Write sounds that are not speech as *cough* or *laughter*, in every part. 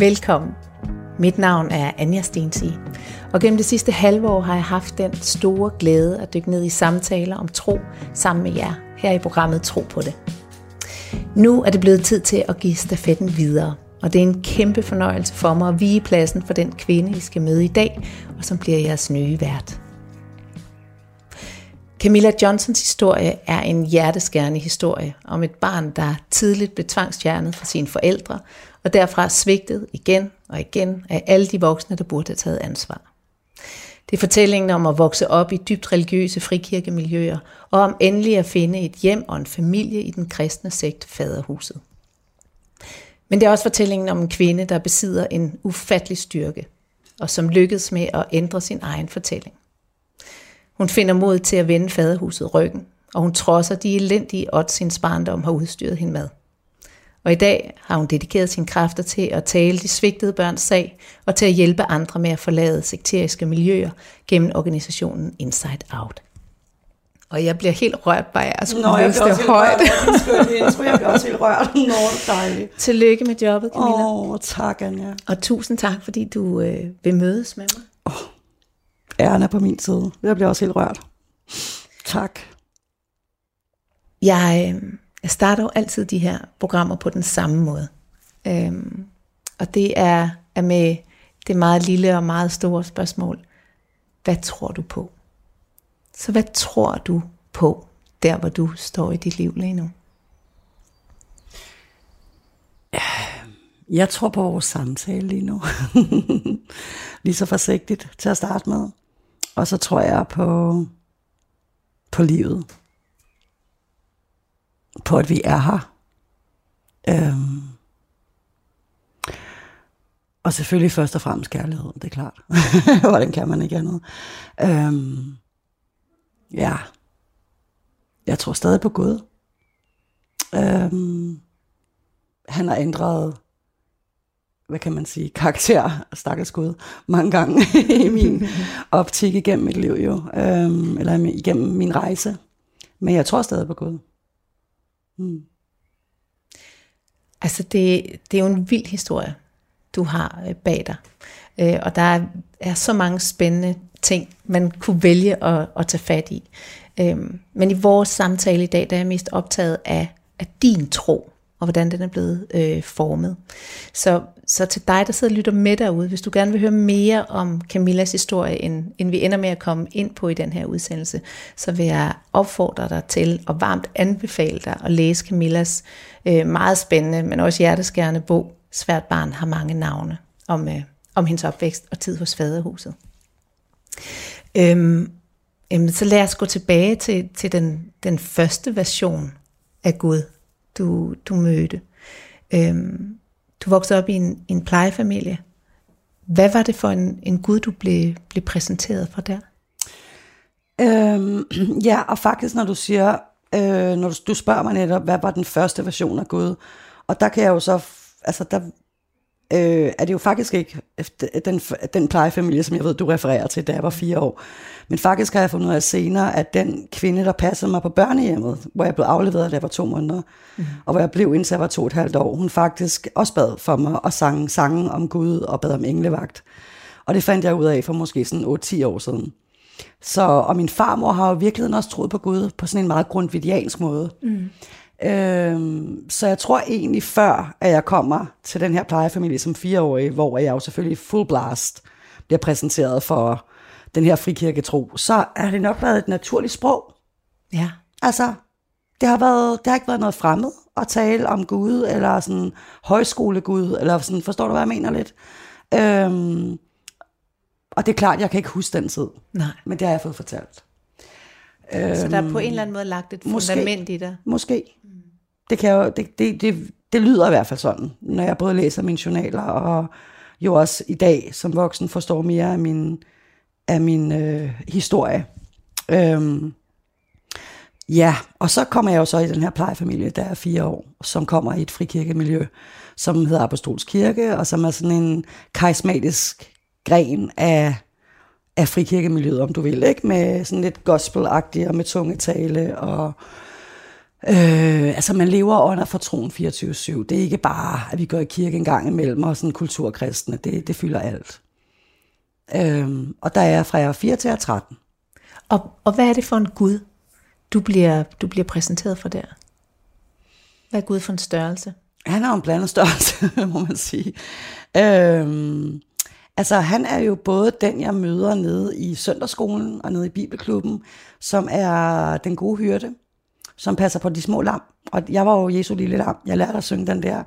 Velkommen. Mit navn er Anja Stensi, og gennem det sidste halve år har jeg haft den store glæde at dykke ned i samtaler om tro sammen med jer her i programmet Tro på det. Nu er det blevet tid til at give stafetten videre, og det er en kæmpe fornøjelse for mig at vige pladsen for den kvinde, I skal møde i dag, og som bliver jeres nye vært. Camilla Johnsons historie er en hjerteskærende historie om et barn, der tidligt blev tvangsfjernet fra sine forældre, og derfra svigtet igen og igen af alle de voksne, der burde have taget ansvar. Det er fortællingen om at vokse op i dybt religiøse frikirkemiljøer, og om endelig at finde et hjem og en familie i den kristne sekt Faderhuset. Men det er også fortællingen om en kvinde, der besidder en ufattelig styrke, og som lykkedes med at ændre sin egen fortælling. Hun finder mod til at vende faderhuset ryggen, og hun trodser de elendige odds, hendes barndom har udstyret hende med. Og i dag har hun dedikeret sine kræfter til at tale de svigtede børns sag, og til at hjælpe andre med at forlade sekteriske miljøer gennem organisationen Inside Out. Og jeg bliver helt rørt bare at skulle Nå, jeg bliver også højt. helt rørt. Skøn intro. Jeg bliver også helt rørt. Nå, dejligt. Tillykke med jobbet, Camilla. Åh, oh, tak, Anja. Og tusind tak, fordi du øh, vil mødes med mig. Æren er på min side. Jeg bliver også helt rørt. Tak. Jeg, øh, jeg starter jo altid de her programmer på den samme måde. Øhm, og det er, er med det meget lille og meget store spørgsmål. Hvad tror du på? Så hvad tror du på, der hvor du står i dit liv lige nu? Jeg tror på vores samtale lige nu. *laughs* lige så forsigtigt til at starte med. Og så tror jeg på, på livet. På at vi er her. Øhm. Og selvfølgelig først og fremmest kærlighed, det er klart. *laughs* Hvordan kan man ikke andet? Øhm. Ja. Jeg tror stadig på Gud. Øhm. Han har ændret hvad kan man sige, karakter, stakkels Gud, mange gange *laughs* i min optik igennem mit liv jo, øhm, eller igennem min rejse. Men jeg tror stadig på Gud. Mm. Altså det, det er jo en vild historie, du har øh, bag dig. Øh, og der er, er så mange spændende ting, man kunne vælge at, at tage fat i. Øh, men i vores samtale i dag, der er jeg mest optaget af, af din tro, og hvordan den er blevet øh, formet. Så, så til dig, der sidder og lytter med derude, hvis du gerne vil høre mere om Camillas historie, end, end vi ender med at komme ind på i den her udsendelse, så vil jeg opfordre dig til og varmt anbefale dig at læse Camillas øh, meget spændende, men også hjerteskærende bog, Svært barn har mange navne, om, øh, om hendes opvækst og tid hos faderhuset. Øhm, øhm, så lad os gå tilbage til, til den, den første version af Gud, du, du mødte. Øhm, du voksede op i en, en plejefamilie. Hvad var det for en, en Gud, du blev, blev præsenteret for der? Øhm, *clears throat* ja, og faktisk når du siger, øh, når du, du spørger mig netop, hvad var den første version af Gud, og der kan jeg jo så, altså der øh, er det jo faktisk ikke den, den plejefamilie, som jeg ved, du refererer til, da jeg var fire år. Men faktisk har jeg fundet ud af senere, at den kvinde, der passede mig på børnehjemmet, hvor jeg blev afleveret, da jeg var to måneder, mm. og hvor jeg blev indtil jeg var to og et halvt år, hun faktisk også bad for mig og sang sange om Gud og bad om englevagt. Og det fandt jeg ud af for måske sådan 8-10 år siden. Så, og min farmor har jo virkelig også troet på Gud på sådan en meget grundvidiansk måde. Mm. Øhm, så jeg tror egentlig før, at jeg kommer til den her plejefamilie som fireårig, hvor jeg jo selvfølgelig full blast bliver præsenteret for den her frikirketro, så er det nok været et naturligt sprog. Ja. Altså, det har, været, det har ikke været noget fremmed at tale om Gud, eller sådan højskolegud, eller sådan, forstår du, hvad jeg mener lidt? Øhm, og det er klart, jeg kan ikke huske den tid. Nej. Men det har jeg fået fortalt. Så der er på en eller anden måde lagt et Måske. fundament i dig. Måske. Det, kan jo, det, det, det, det lyder i hvert fald sådan, når jeg både læser mine journaler, og jo også i dag som voksen forstår mere af min, af min øh, historie. Øhm, ja, og så kommer jeg jo så i den her plejefamilie, der er fire år, som kommer i et frikirkemiljø, som hedder Apostolsk Kirke, og som er sådan en karismatisk gren af, af frikirkemiljøet, om du vil, ikke? med sådan lidt gospelagtigt og med tungetale og Øh, altså man lever under for troen 24-7. Det er ikke bare, at vi går i kirke en gang imellem og sådan kulturkristne. Det, det fylder alt. Øh, og der er fra jeg er 4 til jeg er 13. Og, og hvad er det for en Gud, du bliver, du bliver præsenteret for der? Hvad er Gud for en størrelse? Han er en blandet størrelse, *laughs* må man sige. Øhm, altså, han er jo både den, jeg møder nede i søndagsskolen og nede i bibelklubben, som er den gode hyrde, som passer på de små lam. Og jeg var jo Jesu lille lam. Jeg lærte at synge den der,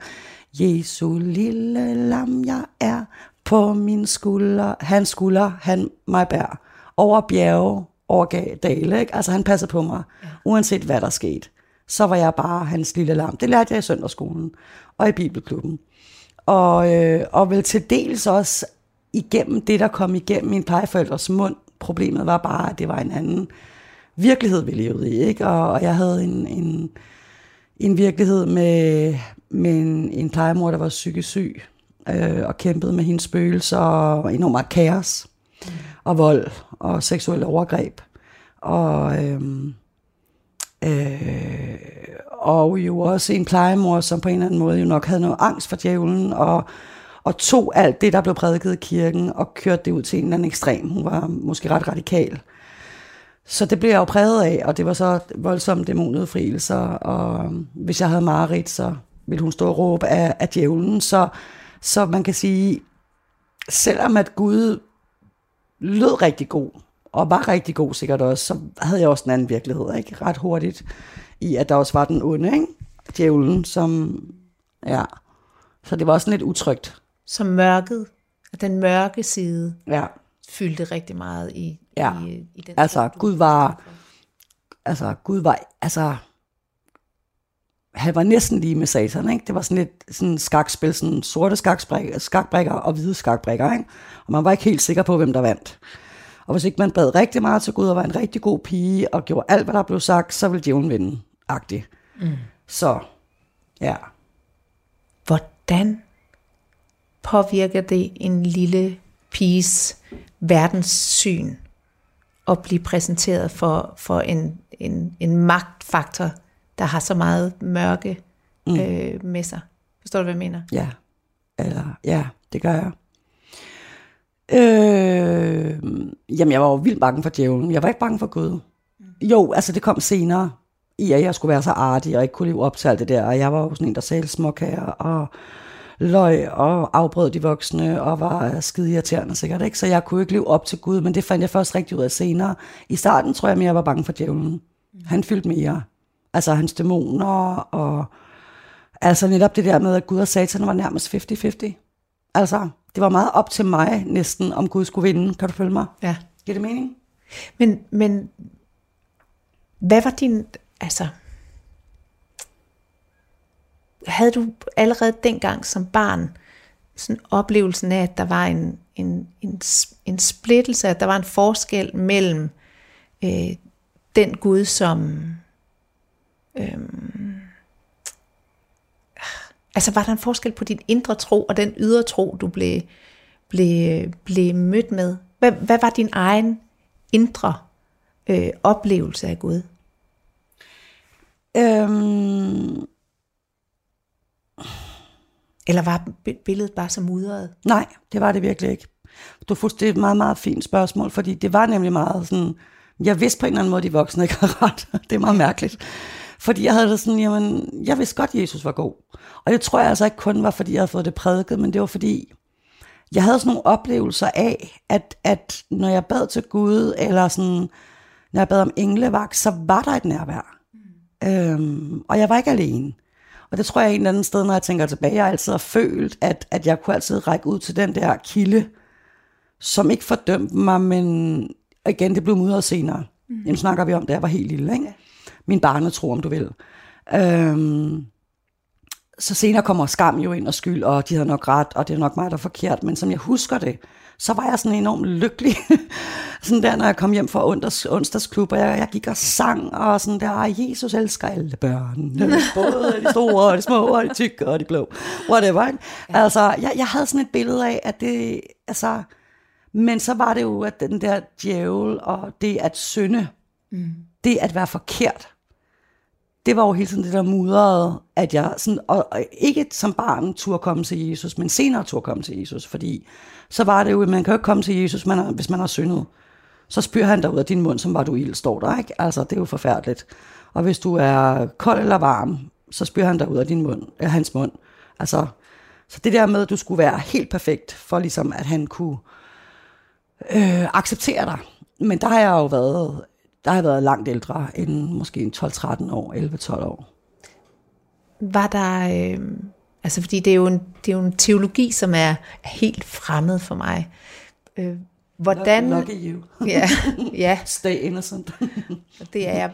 Jesu lille lam, jeg er på min skulder. Han skulder, han mig bær. Over bjerge, over dale. Ikke? Altså, han passer på mig, ja. uanset hvad der skete så var jeg bare hans lille lam. Det lærte jeg i søndagsskolen og i bibelklubben. Og, øh, og vel til dels også igennem det, der kom igennem min plejeforældres mund. Problemet var bare, at det var en anden virkelighed, vi levede i. Ikke? Og, og jeg havde en, en, en virkelighed med, med en, en plejemor, der var psykisk syg, øh, og kæmpede med hendes spøgelser og enormt meget kaos, mm. og vold og seksuelle overgreb. Og... Øh, Øh, og jo også en plejemor, som på en eller anden måde jo nok havde noget angst for djævlen, og, og tog alt det, der blev prædiket i kirken, og kørte det ud til en eller anden ekstrem. Hun var måske ret radikal. Så det blev jeg jo præget af, og det var så voldsomme dæmonudfrielser, og øhm, hvis jeg havde mareridt, så ville hun stå og råbe af, af djævlen. Så, så man kan sige, selvom at Gud lød rigtig god, og var rigtig god sikkert også, så havde jeg også en anden virkelighed, ikke? Ret hurtigt, i at der også var den onde, ikke? Djævlen, som, ja, så det var også lidt utrygt. Som mørket, den mørke side, ja. fyldte rigtig meget i, ja. i, i den altså Gud var, altså Gud var, altså, han var næsten lige med satan, ikke? Det var sådan lidt sådan skakspil, sådan sorte skakbrikker og hvide skakbrikker, ikke? Og man var ikke helt sikker på, hvem der vandt. Og hvis ikke man bad rigtig meget til Gud og var en rigtig god pige og gjorde alt, hvad der blev sagt, så ville djævlen vinde. Agtig. Mm. Så, ja. Hvordan påvirker det en lille piges verdenssyn at blive præsenteret for, for en, en, en magtfaktor, der har så meget mørke mm. øh, med sig? Forstår du, hvad jeg mener? Ja, eller ja, det gør jeg. Øh, jamen, jeg var jo vildt bange for djævlen. Jeg var ikke bange for Gud. Jo, altså det kom senere, i at jeg skulle være så artig, og ikke kunne leve op til alt det der. Og jeg var jo sådan en, der sagde småkager, og løg, og afbrød de voksne, og var skide irriterende sikkert, ikke? Så jeg kunne ikke leve op til Gud, men det fandt jeg først rigtig ud af senere. I starten tror jeg mere, jeg var bange for djævlen. Han fyldte mere. Altså hans dæmoner, og altså netop det der med, at Gud og Satan var nærmest 50-50. Altså, det var meget op til mig næsten, om Gud skulle vinde. Kan du følge mig? Ja. Giver det mening? Men, men hvad var din, altså, havde du allerede dengang som barn sådan oplevelsen af, at der var en, en, en, en splittelse, at der var en forskel mellem øh, den Gud, som øh, Altså var der en forskel på din indre tro og den ydre tro, du blev, blev, blev mødt med? Hvad, hvad var din egen indre øh, oplevelse af Gud? Øhm... Eller var billedet bare så mudret? Nej, det var det virkelig ikke. Du får det et meget, meget fint spørgsmål, fordi det var nemlig meget sådan, jeg vidste på en eller anden måde, de voksne ikke har ret. *laughs* Det er meget mærkeligt. Fordi jeg havde det sådan, jamen, jeg vidste godt, at Jesus var god. Og det tror jeg altså ikke kun var, fordi jeg havde fået det prædiket, men det var fordi, jeg havde sådan nogle oplevelser af, at, at når jeg bad til Gud, eller sådan, når jeg bad om englevagt, så var der et nærvær. Mm. Øhm, og jeg var ikke alene. Og det tror jeg en eller anden sted, når jeg tænker tilbage, jeg altid har følt, at, at jeg kunne altid række ud til den der kilde, som ikke fordømte mig, men igen, det blev mudret senere. Mm. Jamen snakker vi om, da jeg var helt lille, ikke? min barnetro, om du vil. Øhm, så senere kommer skam jo ind og skyld, og de havde nok ret, og det er nok mig, der er forkert. Men som jeg husker det, så var jeg sådan enormt lykkelig. *laughs* sådan der, når jeg kom hjem fra onsdags, onsdagsklub, og jeg, jeg gik og sang, og sådan der, Jesus elsker alle børn. *laughs* Både de store, og de små, og de tykke, og de blå. Whatever. Ikke? Ja. Altså, jeg, jeg havde sådan et billede af, at det, altså, men så var det jo, at den der djævel, og det at synde, mm. det at være forkert, det var jo hele tiden det der mudrede, at jeg sådan, og, og ikke som barn turde komme til Jesus, men senere turde komme til Jesus, fordi så var det jo, at man kan jo ikke komme til Jesus, man har, hvis man har syndet. Så spyr han dig ud af din mund, som var du ild, står der, ikke? Altså, det er jo forfærdeligt. Og hvis du er kold eller varm, så spyr han dig ud af din mund, af hans mund. Altså, så det der med, at du skulle være helt perfekt, for ligesom at han kunne øh, acceptere dig. Men der har jeg jo været, der har været langt ældre end måske 12-13 år, 11-12 år. Var der, øh, altså fordi det er, jo en, det er jo en teologi, som er helt fremmed for mig. Øh, hvordan... Lucky you. ja, ja, *laughs* Stay innocent. det er jeg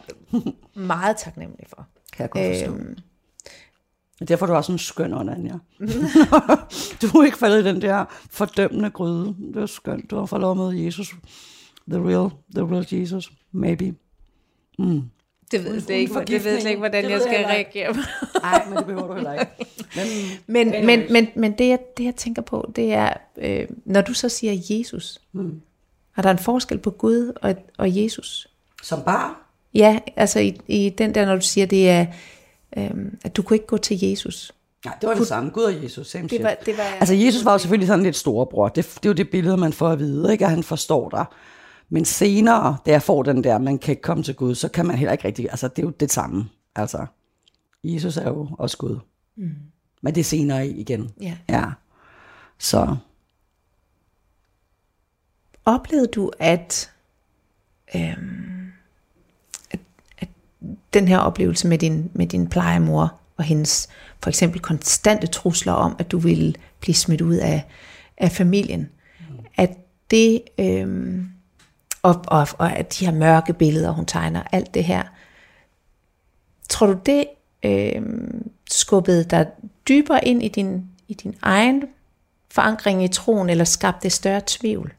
meget taknemmelig for. kan jeg godt forstå. Øhm, Derfor er du også en skøn ånd, Anja. *laughs* du er ikke faldet i den der fordømmende gryde. Det er skønt. Du har fået lov at møde Jesus. The real, the real Jesus. Maybe. det ved, det, ikke, det ved jeg slet ikke, hvordan Det jeg skal jeg reagere på. Nej, men det behøver du heller ikke. Men, *laughs* Men, men, men, men det, jeg, det, jeg tænker på, det er, øh, når du så siger Jesus, Hmm. er der en forskel på Gud og, og Jesus? som barn, Ja, altså i, i den der, når du siger, det er, øh, at du kunne ikke gå til Jesus. Nej, det var det samme. Gud og Jesus, same Det var, det var, Altså Jesus var jo selvfølgelig sådan lidt storebror. Det, det er jo det billede, man får at vide, ikke? at han forstår dig. Men senere, da jeg får den der, man kan ikke komme til Gud, så kan man heller ikke rigtig, altså det er jo det samme. Altså, Jesus er jo også Gud. Mm. Men det er senere igen. ja. Ja. Så Oplevede du, at, øhm, at, at den her oplevelse med din, med din plejemor og hendes for eksempel konstante trusler om, at du ville blive smidt ud af, af familien, mm. at det, øhm, og, og, og at de her mørke billeder, hun tegner, alt det her, tror du det øhm, skubbede dig dybere ind i din, i din egen forankring i troen, eller skabte det større tvivl?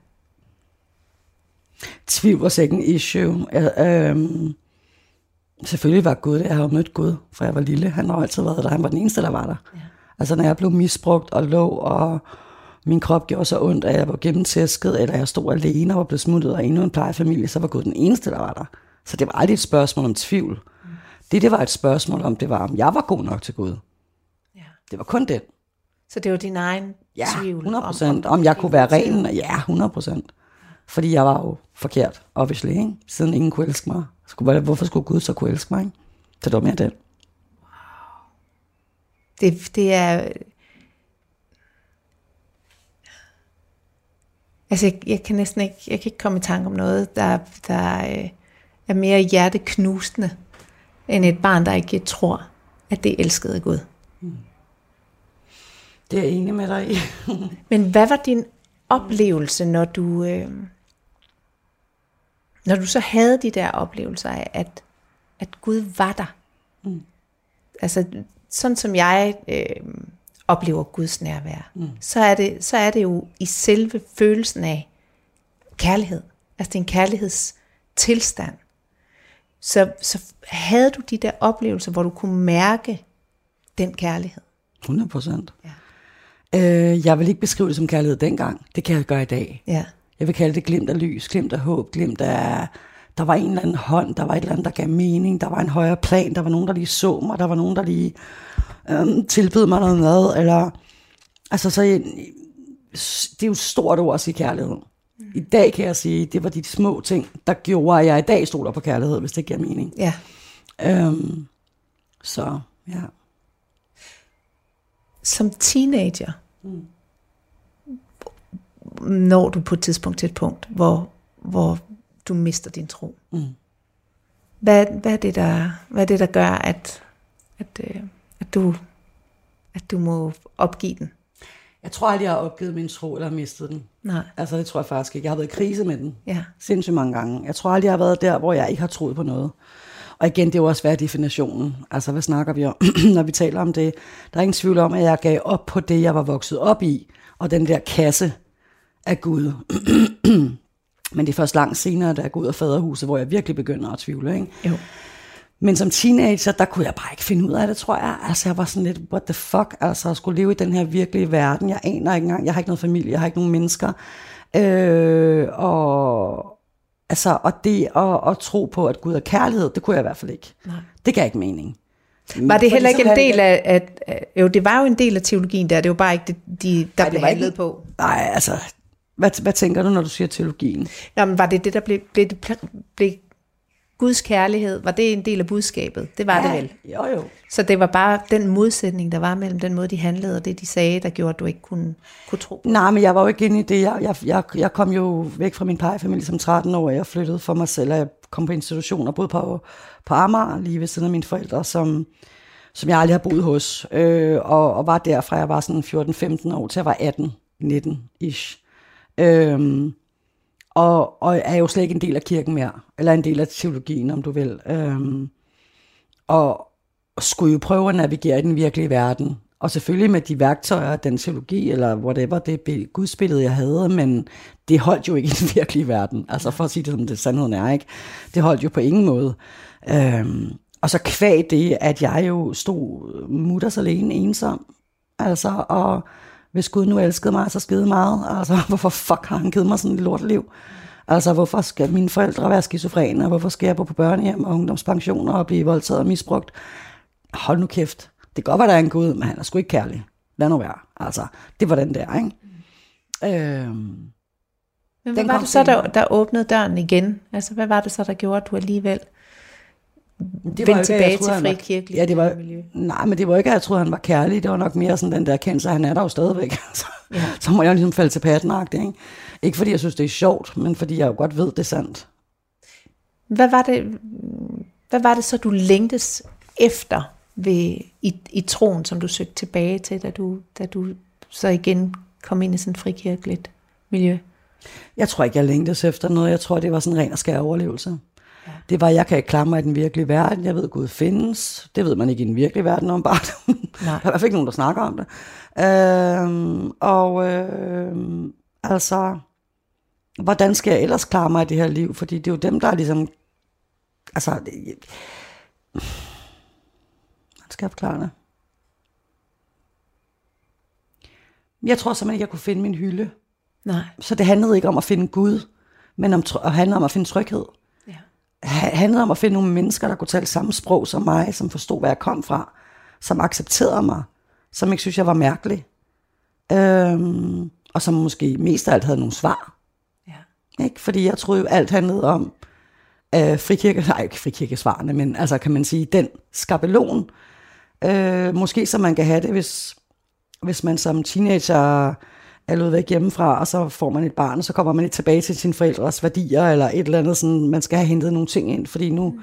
tvivl var ikke en issue. Jeg, øhm, selvfølgelig var Gud det. Jeg har jo mødt Gud, fra jeg var lille. Han har altid været der. Han var den eneste, der var der. Ja. Altså når jeg blev misbrugt og lå, og min krop gjorde så ondt, at jeg var gennemtæsket, eller jeg stod alene og var blevet smuttet af endnu en plejefamilie, så var Gud den eneste, der var der. Så det var aldrig et spørgsmål om tvivl. Mm. Det, det var et spørgsmål om, det var, om jeg var god nok til Gud. Ja. Det var kun det. Så det var din egen Ja, tvivl 100 procent. Om, om jeg kunne være ren, ja, 100 procent. Fordi jeg var jo forkert, obviously, ikke? Siden ingen kunne elske mig. Skulle, hvorfor skulle Gud så kunne elske mig, ikke? Så det var mere det. Det, det er... Altså, jeg, jeg kan næsten ikke, jeg kan ikke komme i tanke om noget, der, der øh, er mere hjerteknusende, end et barn, der ikke tror, at det elsket af Gud. Det er jeg enig med dig i. *laughs* Men hvad var din oplevelse, når du, øh, når du så havde de der oplevelser af, at, at Gud var der? Mm. Altså, sådan som jeg øh, oplever Guds nærvær, mm. så, er det, så er det jo i selve følelsen af kærlighed. Altså, det er en kærlighedstilstand. Så, så havde du de der oplevelser, hvor du kunne mærke den kærlighed. 100 procent. Ja. Øh, jeg vil ikke beskrive det som kærlighed dengang. Det kan jeg gøre i dag. Ja. Jeg vil kalde det glimt af lys, glimt af håb, glimt af... Der var en eller anden hånd, der var et eller andet, der gav mening, der var en højere plan, der var nogen, der lige så mig, der var nogen, der lige øhm, tilbød mig noget mad, eller... Altså, så det er jo stort ord at sige kærlighed. I dag kan jeg sige, det var de små ting, der gjorde, at jeg i dag stoler på kærlighed, hvis det giver mening. Ja. Øhm, så, ja. Som teenager, mm. når du på et tidspunkt til et punkt, hvor, hvor du mister din tro. Mm. Hvad, hvad, er det, der, hvad er det, der gør, at, at, øh, at, du, at du må opgive den? Jeg tror aldrig, jeg har opgivet min tro, eller mistet den. Nej. Altså, det tror jeg faktisk ikke. Jeg har været i krise med den. Ja. Sindssygt mange gange. Jeg tror aldrig, jeg har været der, hvor jeg ikke har troet på noget. Og igen, det er jo også, hvad er definitionen? Altså, hvad snakker vi om, *clears throat* når vi taler om det? Der er ingen tvivl om, at jeg gav op på det, jeg var vokset op i, og den der kasse af Gud. *clears throat* Men det er først langt senere, da jeg går ud af faderhuset, hvor jeg virkelig begynder at tvivle. Ikke? Jo. Men som teenager, der kunne jeg bare ikke finde ud af det, tror jeg. Altså, jeg var sådan lidt, what the fuck? Altså, at skulle leve i den her virkelige verden. Jeg aner ikke engang, jeg har ikke noget familie, jeg har ikke nogen mennesker. Øh, og Altså, og det at, at tro på, at Gud er kærlighed, det kunne jeg i hvert fald ikke. Nej. Det gav ikke mening. Var det heller ikke en del af, at, at, jo, det var jo en del af teologien der, det var bare ikke det, de, der det blev handlet på. Nej, altså, hvad, hvad tænker du, når du siger teologien? Jamen, var det det, der blev, blev, det pl- blev Guds kærlighed, var det en del af budskabet? Det var ja. det vel. Jo, jo. Så det var bare den modsætning, der var mellem den måde, de handlede, og det, de sagde, der gjorde, at du ikke kunne, kunne tro på. Nej, men jeg var jo ikke inde i det. Jeg, jeg, jeg, jeg kom jo væk fra min plejefamilie som 13 år. Jeg flyttede for mig selv, og jeg kom på institution og boede på, på Amager, lige ved siden af mine forældre, som, som jeg aldrig har boet hos. Øh, og, og var der fra jeg var sådan 14-15 år til jeg var 18-19-ish. Øhm, og, og er jo slet ikke en del af kirken mere, eller en del af teologien, om du vil. Øhm, og skulle jo prøve at navigere i den virkelige verden. Og selvfølgelig med de værktøjer, den teologi, eller whatever, det gudsbillede, jeg havde, men det holdt jo ikke i den *laughs* virkelige verden. Altså for at sige det, som det sandheden er, ikke? Det holdt jo på ingen måde. Øhm, og så kvæg det, at jeg jo stod mutters alene, ensom. Altså, og hvis Gud nu elskede mig så skide meget, altså, *laughs* hvorfor fuck har han givet mig sådan et lorteliv? Altså, hvorfor skal mine forældre være skizofrene, og hvorfor skal jeg bo på børnehjem og ungdomspensioner og blive voldtaget og misbrugt? Hold nu kæft. Det kan godt være, der er en Gud, men han er sgu ikke kærlig. Lad nu være. Altså, det var den der, ikke? Øhm, Men hvad var det så, der, der åbnede døren igen? Altså, hvad var det så, der gjorde, at du alligevel det jo ikke, at tilbage jeg troede, til frikirkeligt Ja, det var, miljø? nej, men det var ikke, at jeg troede, han var kærlig. Det var nok mere sådan den der erkendelse, at han er der jo stadigvæk. *laughs* Så, Ja. så må jeg ligesom falde til patten ikke? Ikke fordi jeg synes, det er sjovt, men fordi jeg jo godt ved, det er sandt. Hvad var det, hvad var det så, du længtes efter ved, i, i troen, som du søgte tilbage til, da du, da du så igen kom ind i sådan et frikirkeligt miljø? Jeg tror ikke, jeg længtes efter noget. Jeg tror, det var sådan en ren og skær overlevelse. Det var, jeg kan ikke klare mig i den virkelige verden. Jeg ved, at Gud findes. Det ved man ikke i den virkelige verden om bare. *laughs* der er i hvert fald ikke nogen, der snakker om det. Øhm, og øhm, altså, hvordan skal jeg ellers klare mig i det her liv? Fordi det er jo dem, der er ligesom... Altså, det, hvordan skal jeg forklare det? Jeg tror simpelthen ikke, jeg kunne finde min hylde. Nej. Så det handlede ikke om at finde Gud, men om, og handlede om at finde tryghed. Handlede om at finde nogle mennesker, der kunne tale samme sprog som mig, som forstod, hvad jeg kom fra, som accepterede mig, som ikke synes, jeg var mærkelig, øhm, og som måske mest af alt havde nogle svar. Ja. Ikke? Fordi jeg troede jo, alt handlede om øh, frikirke, nej ikke frikirkesvarene, men altså kan man sige, den skabelon, øh, måske så man kan have det, hvis, hvis man som teenager er løbet væk hjemmefra, og så får man et barn, og så kommer man ikke tilbage til sine forældres værdier, eller et eller andet, sådan, man skal have hentet nogle ting ind, fordi nu,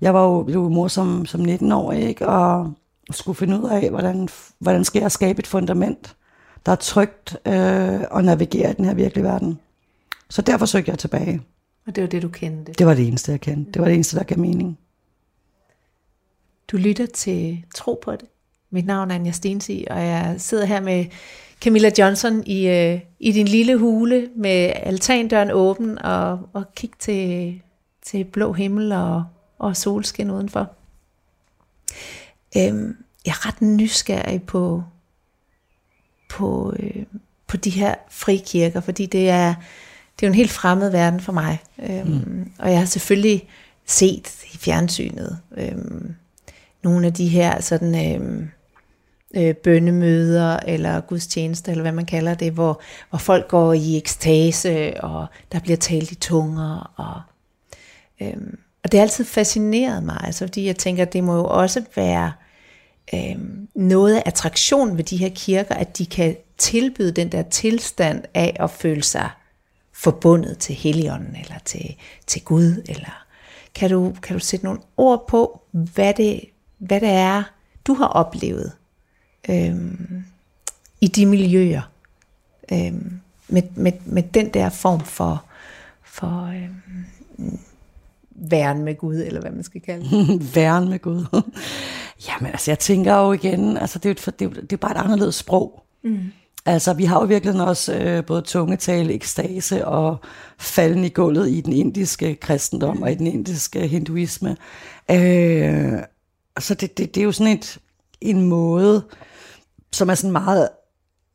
jeg var jo, jo mor som, som 19 år, ikke, og skulle finde ud af, hvordan, hvordan skal jeg skabe et fundament, der er trygt øh, at navigere i den her virkelige verden. Så derfor søgte jeg tilbage. Og det var det, du kendte. Det var det eneste, jeg kendte. Det var det eneste, der gav mening. Du lytter til Tro på det. Mit navn er Anja Stensi, og jeg sidder her med Camilla Johnson i, øh, i din lille hule med altandøren åben og, og kig til, til blå himmel og, og solskin udenfor. Øhm, jeg er ret nysgerrig på, på, øh, på de her frikirker, fordi det er, det er jo en helt fremmed verden for mig. Øhm, mm. Og jeg har selvfølgelig set i fjernsynet øhm, nogle af de her sådan, øhm, øh, bønnemøder eller gudstjenester, eller hvad man kalder det, hvor, hvor folk går i ekstase, og der bliver talt i tunger. Og, øhm, og det har altid fascineret mig, altså, fordi jeg tænker, at det må jo også være øhm, noget af attraktion ved de her kirker, at de kan tilbyde den der tilstand af at føle sig forbundet til Helligånden, eller til, til Gud, eller kan du, kan du sætte nogle ord på, hvad det, hvad det er, du har oplevet øhm, i de miljøer, øhm, med, med, med den der form for, for øhm, væren med Gud, eller hvad man skal kalde det. *laughs* Væren med Gud. *laughs* Jamen, altså, jeg tænker jo igen, altså, det er et, det er, det er bare et anderledes sprog. Mm. Altså, vi har jo virkelig også øh, både tungetale, ekstase og falden i gulvet i den indiske kristendom og i den indiske hinduisme. Øh, så det, det, det er jo sådan et, en måde, som er sådan meget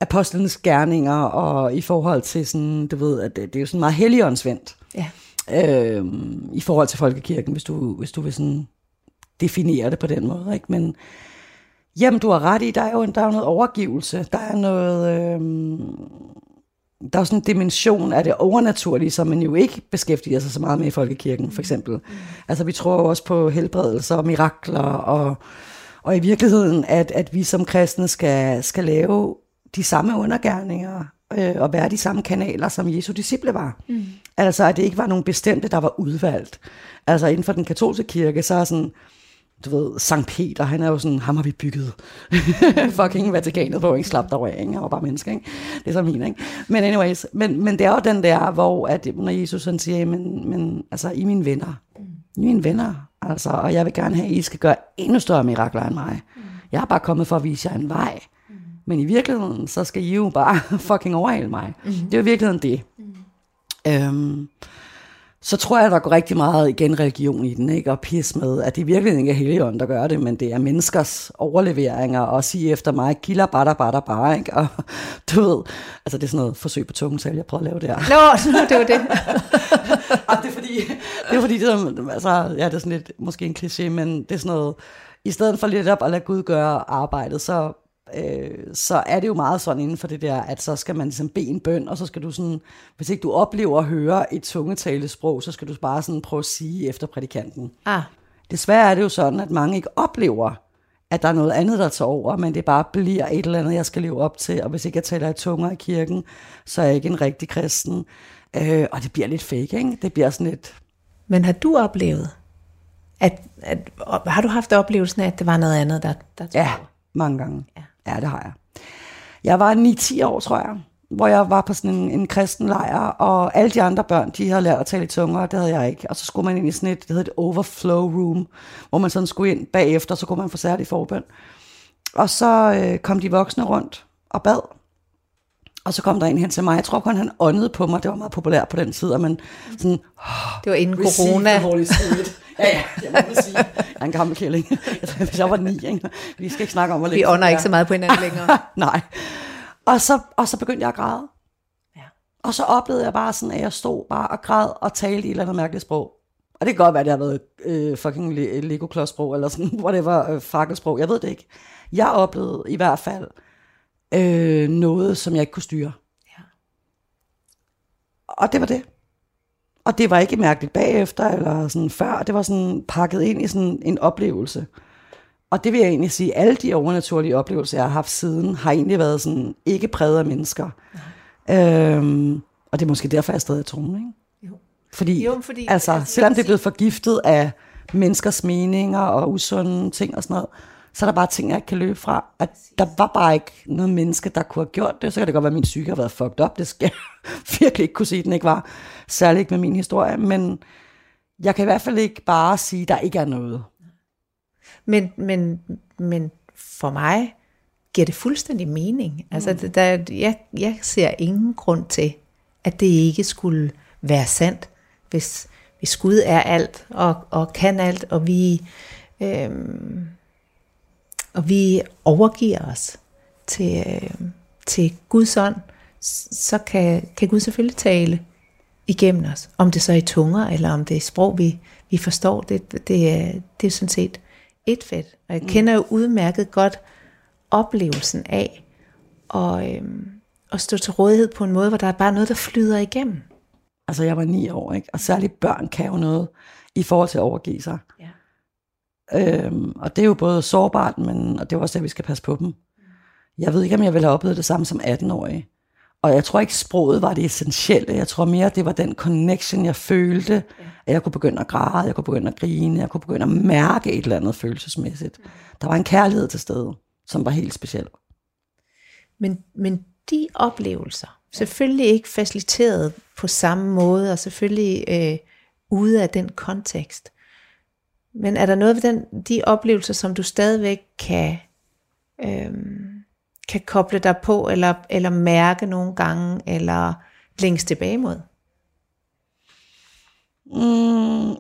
apostlenes gerninger, og i forhold til sådan, du ved, at det, det er jo sådan meget helligåndsvendt. Ja. øh, i forhold til folkekirken, hvis du, hvis du vil sådan definere det på den måde. Ikke? Men jamen, du har ret i, der er jo, der er jo noget overgivelse. Der er noget... Øh, der er sådan en dimension af det overnaturlige, som man jo ikke beskæftiger sig så meget med i folkekirken, for eksempel. Mm. Altså, vi tror også på helbredelser og mirakler, og, og i virkeligheden, at, at vi som kristne skal, skal lave de samme undergærninger, øh, og være de samme kanaler, som Jesu disciple var. Mm. Altså, at det ikke var nogen bestemte, der var udvalgt. Altså, inden for den katolske kirke, så er sådan, du ved, Sankt Peter, han er jo sådan, ham har vi bygget *laughs* fucking Vatikanet på, ikke slap der ikke? Han var bare menneske, ikke? Det er så min, ikke? Men anyways, men, men det er jo den der, hvor at, når Jesus han siger, men, men altså, I mine venner, mine venner, altså, og jeg vil gerne have, at I skal gøre endnu større mirakler end mig. Jeg er bare kommet for at vise jer en vej. Men i virkeligheden, så skal I jo bare *laughs* fucking overhale mig. Mm. Det er jo i virkeligheden det. Mm. Øhm, så tror jeg, der går rigtig meget igen religion i den, ikke? og pis med, at det virkelig ikke er Helligånden, der gør det, men det er menneskers overleveringer, og sige efter mig, kilder bare, bare, bare, ikke? og *laughs* du ved, altså det er sådan noget forsøg på tungetal, jeg prøver at lave det her. Nå, det var det. *laughs* og det er fordi, det er fordi, det er, altså, ja, det er sådan lidt, måske en kliché, men det er sådan noget, i stedet for lidt op at lade Gud gøre arbejdet, så øh, så er det jo meget sådan inden for det der, at så skal man ligesom bede en bøn, og så skal du sådan, hvis ikke du oplever at høre et tungetalesprog, så skal du bare sådan prøve at sige efter prædikanten. Ah. Desværre er det jo sådan, at mange ikke oplever, at der er noget andet, der tager over, men det bare bliver et eller andet, jeg skal leve op til, og hvis ikke jeg taler i tunger i kirken, så er jeg ikke en rigtig kristen. Øh, og det bliver lidt fake, ikke? Det bliver sådan lidt... Men har du oplevet, at, at, har du haft oplevelsen af, at det var noget andet, der, der Ja, mange gange. Ja. Ja, det har jeg. Jeg var 9-10 år, tror jeg, hvor jeg var på sådan en, en kristen lejr, og alle de andre børn, de havde lært at tale i tunger, og det havde jeg ikke. Og så skulle man ind i sådan et, det hedder et overflow room, hvor man sådan skulle ind bagefter, så kunne man få særlig forbøn. Og så øh, kom de voksne rundt og bad. Og så kom der en hen til mig. Jeg tror kun, han åndede på mig. Det var meget populært på den tid. Men sådan, oh, det var inden corona. Ja, ja, jeg må sige. Jeg er en gammel kælling. *laughs* Hvis jeg var ni, ikke? Vi skal ikke snakke om, hvor Vi ånder ikke så meget på hinanden længere. *laughs* Nej. Og så, og så begyndte jeg at græde. Ja. Og så oplevede jeg bare sådan, at jeg stod bare og græd og talte i et eller andet mærkeligt sprog. Og det kan godt være, at det har været øh, fucking lego sprog eller sådan, *laughs* whatever, øh, fakkelsprog. Jeg ved det ikke. Jeg oplevede i hvert fald øh, noget, som jeg ikke kunne styre. Ja. Og det var det. Og det var ikke mærkeligt bagefter eller sådan før. Det var sådan pakket ind i sådan en oplevelse. Og det vil jeg egentlig sige, alle de overnaturlige oplevelser, jeg har haft siden, har egentlig været sådan ikke præget af mennesker. Øhm, og det er måske derfor, jeg er stadig er troen, ikke? Jo. Fordi, jo, fordi altså, altså, selvom det er blevet forgiftet af menneskers meninger og usunde ting og sådan noget, så er der bare ting, jeg ikke kan løbe fra. At der var bare ikke noget menneske, der kunne have gjort det. Så kan det godt være, at min psyke har været fucked up. Det skal jeg *laughs* virkelig ikke kunne sige, den ikke var. Særligt ikke med min historie. Men jeg kan i hvert fald ikke bare sige, at der ikke er noget. Men, men, men for mig giver det fuldstændig mening. Altså, mm. der, jeg, jeg ser ingen grund til, at det ikke skulle være sandt, hvis, hvis Gud er alt og, og kan alt, og vi... Øhm, og vi overgiver os til, øh, til Guds ånd, så kan, kan Gud selvfølgelig tale igennem os. Om det så er i tunger, eller om det er sprog, vi, vi forstår, det, det, er, det er sådan set et fedt. Og jeg mm. kender jo udmærket godt oplevelsen af at, øhm, at stå til rådighed på en måde, hvor der er bare noget, der flyder igennem. Altså jeg var ni år, ikke? og særligt børn kan jo noget i forhold til at overgive sig. Ja. Øhm, og det er jo både sårbart, men og det er også det, vi skal passe på dem. Jeg ved ikke, om jeg ville have oplevet det samme som 18-årig. Og jeg tror ikke, sproget var det essentielle. Jeg tror mere, det var den connection, jeg følte. Ja. At jeg kunne begynde at græde, jeg kunne begynde at grine, jeg kunne begynde at mærke et eller andet følelsesmæssigt. Der var en kærlighed til stede, som var helt speciel. Men, men de oplevelser, selvfølgelig ikke faciliteret på samme måde, og selvfølgelig øh, ude af den kontekst. Men er der noget ved den, de oplevelser, som du stadigvæk kan, øhm, kan koble dig på, eller, eller mærke nogle gange, eller længes tilbage mod? Mm,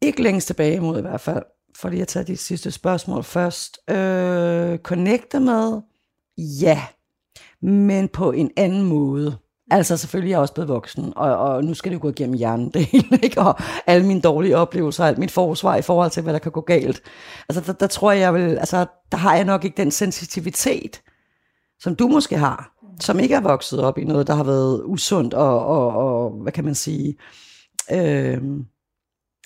ikke længes tilbage mod i hvert fald, fordi jeg tager de sidste spørgsmål først. Øh, connecte med? Ja, men på en anden måde. Altså selvfølgelig er jeg også blevet voksen, og, og nu skal det jo gå igennem hjernen det hele, *laughs* ikke? og alle mine dårlige oplevelser, alt mit forsvar i forhold til, hvad der kan gå galt. Altså der, der tror jeg, jeg vil, altså der har jeg nok ikke den sensitivitet, som du måske har, som ikke er vokset op i noget, der har været usundt og, og, og hvad kan man sige, øh,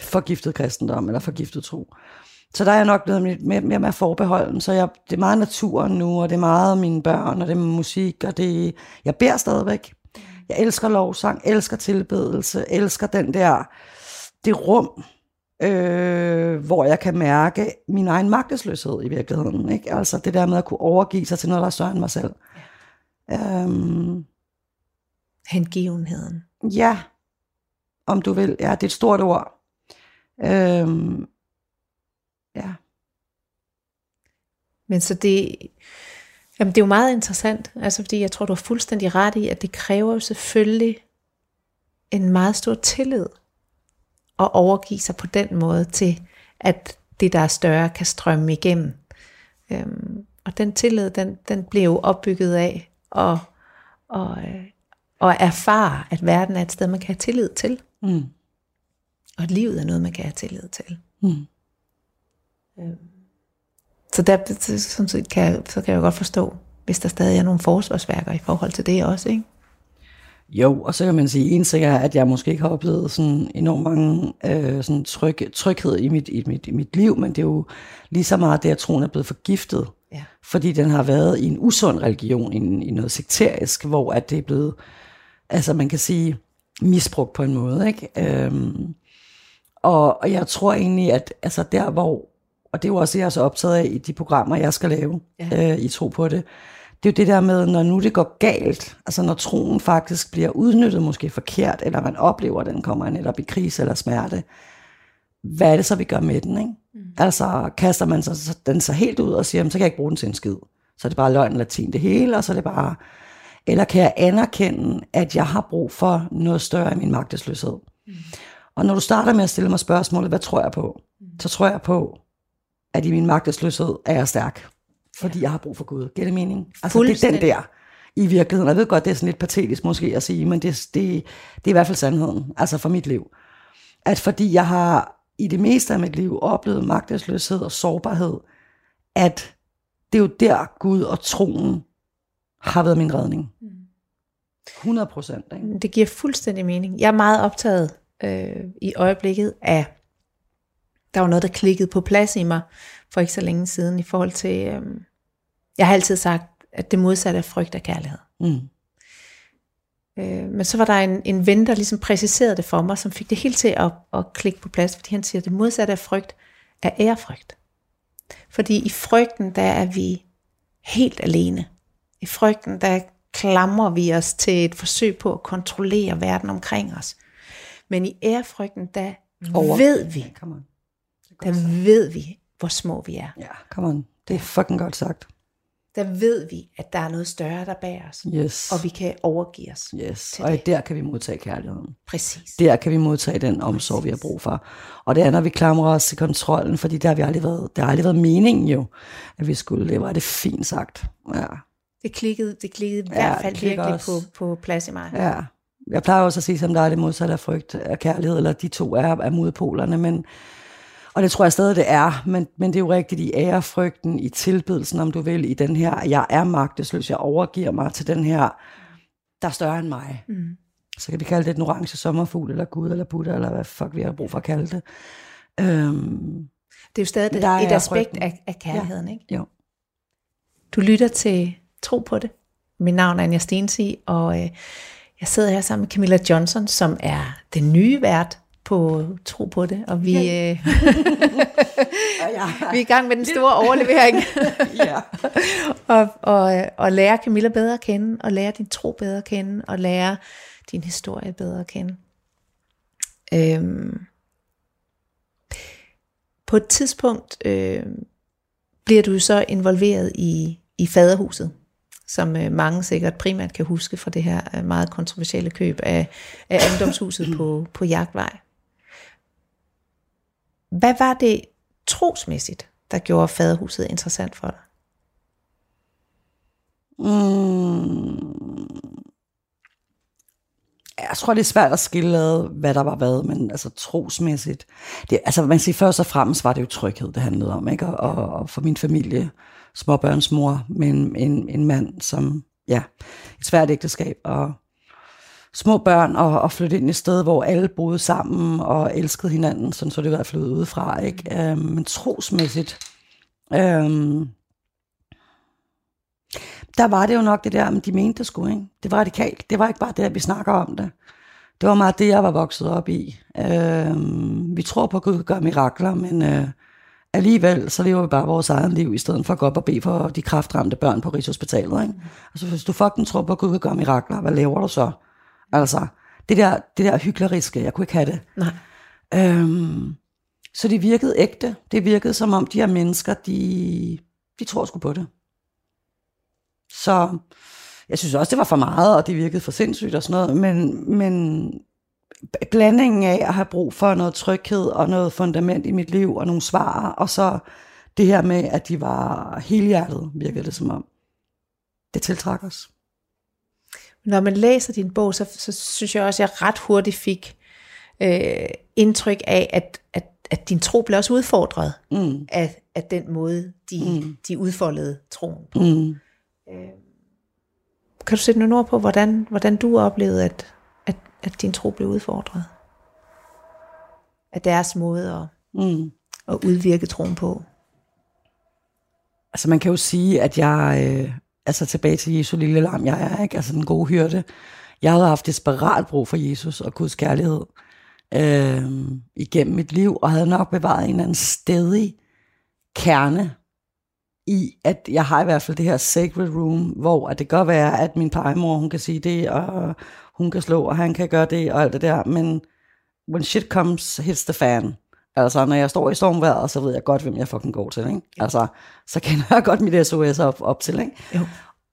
forgiftet kristendom eller forgiftet tro. Så der er jeg nok blevet mere, mere, mere forbeholden, så jeg, det er meget naturen nu, og det er meget mine børn, og det er musik, og det, jeg beder stadigvæk. Jeg elsker lovsang, elsker tilbedelse, elsker den der, det rum, øh, hvor jeg kan mærke min egen magtesløshed i virkeligheden. Ikke? Altså det der med at kunne overgive sig til noget, der er større end mig selv. Ja. Øhm, Hengivenheden. Ja, om du vil. Ja, det er et stort ord. Øhm, ja. Men så det, jamen det er jo meget interessant, altså fordi jeg tror, du har fuldstændig ret i, at det kræver jo selvfølgelig en meget stor tillid at overgive sig på den måde til, at det, der er større, kan strømme igennem. Øhm, og den tillid, den, den bliver jo opbygget af at, og, øh, og erfare, at verden er et sted, man kan have tillid til. Mm. Og at livet er noget, man kan have tillid til. Mm. Øhm, så der sådan set kan, jeg, så kan jeg godt forstå, hvis der stadig er nogle forsvarsværker i forhold til det også, ikke? Jo, og så kan man sige, en ting er, at jeg måske ikke har oplevet sådan enormt mange øh, sådan tryg, tryghed i mit, i, mit, i mit liv, men det er jo lige så meget det, at troen er blevet forgiftet. Ja. Fordi den har været i en usund religion, i, en, i noget sekterisk, hvor at det er blevet, altså man kan sige, misbrugt på en måde. Ikke? Øhm, og, og jeg tror egentlig, at altså der hvor, og det er jo også det, jeg er så optaget af i de programmer, jeg skal lave, ja. øh, i tro på det, det er jo det der med, når nu det går galt, altså når troen faktisk bliver udnyttet måske forkert, eller man oplever, at den kommer netop i krise eller smerte, hvad er det så, vi gør med den? Ikke? Mm. Altså kaster man så, den så helt ud og siger, så kan jeg ikke bruge den til en skid. Så er det bare løgn latin det hele, og så er det bare... Eller kan jeg anerkende, at jeg har brug for noget større i min magtesløshed? Mm. Og når du starter med at stille mig spørgsmålet, hvad tror jeg på? Mm. Så tror jeg på, at i min magtesløshed er jeg stærk fordi jeg har brug for Gud. Giver det mening? Altså det er den der i virkeligheden. Jeg ved godt, det er sådan lidt patetisk måske at sige, men det, det, det er i hvert fald sandheden, altså for mit liv. At fordi jeg har i det meste af mit liv oplevet magtesløshed og sårbarhed, at det er jo der Gud og troen har været min redning. 100 procent. Det giver fuldstændig mening. Jeg er meget optaget øh, i øjeblikket af, der var noget, der klikkede på plads i mig for ikke så længe siden i forhold til, øh, jeg har altid sagt, at det modsatte af frygt er kærlighed. Mm. Øh, men så var der en, en ven, der ligesom præciserede det for mig, som fik det helt til at, at klikke på plads, fordi han siger, at det modsatte af frygt er ærefrygt. Fordi i frygten, der er vi helt alene. I frygten, der klamrer vi os til et forsøg på at kontrollere verden omkring os. Men i ærefrygten, der Over. ved vi, der ved vi, hvor små vi er. Ja, come on. Det er fucking godt sagt der ved vi, at der er noget større, der bærer os. Yes. Og vi kan overgive os. Yes. Og det. der kan vi modtage kærligheden. Præcis. Der kan vi modtage den omsorg, Præcis. vi har brug for. Og det er, når vi klamrer os til kontrollen, fordi der har vi aldrig været, der har aldrig været meningen jo, at vi skulle leve. Er det fint sagt. Ja. Det klikkede, det klikkede i ja, hvert fald virkelig på, på plads i mig. Ja. Jeg plejer også at sige, som der er det modsatte af frygt af kærlighed, eller de to er, er modpolerne, men og det tror jeg stadig, det er, men, men det er jo rigtigt i ærefrygten, i tilbedelsen, om du vil, i den her, jeg er magtesløs, jeg overgiver mig til den her, der er større end mig. Mm. Så kan vi kalde det en orange sommerfugl, eller Gud, eller Buddha, eller hvad fuck vi har brug for at kalde det. Øhm, det er jo stadig et, et aspekt af, af kærligheden, ja. ikke? Jo. Du lytter til Tro på det. Mit navn er Anja Stensi, og øh, jeg sidder her sammen med Camilla Johnson, som er den nye vært på tro på det, og vi, ja. øh, *laughs* vi er i gang med den store overlevering. *laughs* ja. *laughs* og, og, og lære Camilla bedre at kende, og lære din tro bedre at kende, og lære din historie bedre at kende. Øhm, på et tidspunkt øh, bliver du så involveret i, i faderhuset, som øh, mange sikkert primært kan huske fra det her øh, meget kontroversielle køb af, af ejendomshuset på, på Jagtvej. Hvad var det trosmæssigt, der gjorde faderhuset interessant for dig? Mm. jeg tror, det er svært at skille ad, hvad der var hvad, men altså trosmæssigt. Det, altså man siger først og fremmest var det jo tryghed, det handlede om, ikke? Og, og for min familie, småbørnsmor med en, en, en mand, som, ja, et svært ægteskab, og små børn, og, og flytte ind i et sted, hvor alle boede sammen, og elskede hinanden, sådan så det i hvert fald udefra, ikke? Øhm, men trosmæssigt, øhm, der var det jo nok det der, men de mente det skulle, ikke? Det var radikalt. Det var ikke bare det, at vi snakker om det. Det var meget det, jeg var vokset op i. Øh, vi tror på, at Gud kan gøre mirakler, men øh, alligevel så lever vi bare vores eget liv, i stedet for at gå op og bede for de kraftramte børn på Rigshospitalet. Ikke? Altså, hvis du fucking tror på, at Gud kan gøre mirakler, hvad laver du så? Altså, det der, det der hykleriske, jeg kunne ikke have det. Nej. Øhm, så det virkede ægte. Det virkede som om de her mennesker, de, de tror sgu på det. Så jeg synes også, det var for meget, og det virkede for sindssygt og sådan noget, men, men blandingen af at have brug for noget tryghed og noget fundament i mit liv og nogle svar, og så det her med, at de var helhjertet, virkede det som om. Det tiltrækker os. Når man læser din bog, så, så synes jeg også, at jeg ret hurtigt fik øh, indtryk af, at, at, at din tro blev også udfordret Mm. af, af den måde, de, Mm. de udfoldede troen på. Mm. Kan du sætte nogle ord på, hvordan, hvordan du oplevede, at, at, at din tro blev udfordret? Af deres måde at, Mm. at udvirke troen på? Altså man kan jo sige, at jeg, øh, altså tilbage til Jesu lille lam, jeg er ikke, altså den gode hyrde. Jeg havde haft desperat brug for Jesus og Guds kærlighed øh, igennem mit liv, og havde nok bevaret en eller anden stedig kerne i, at jeg har i hvert fald det her sacred room, hvor at det godt være, at min plejemor, hun kan sige det, og hun kan slå, og han kan gøre det, og alt det der, men when shit comes, hits the fan. Altså, når jeg står i stormvejret, så ved jeg godt, hvem jeg fucking går til, ikke? Altså, så kender jeg godt mit SOS op, op til, ikke? Jo.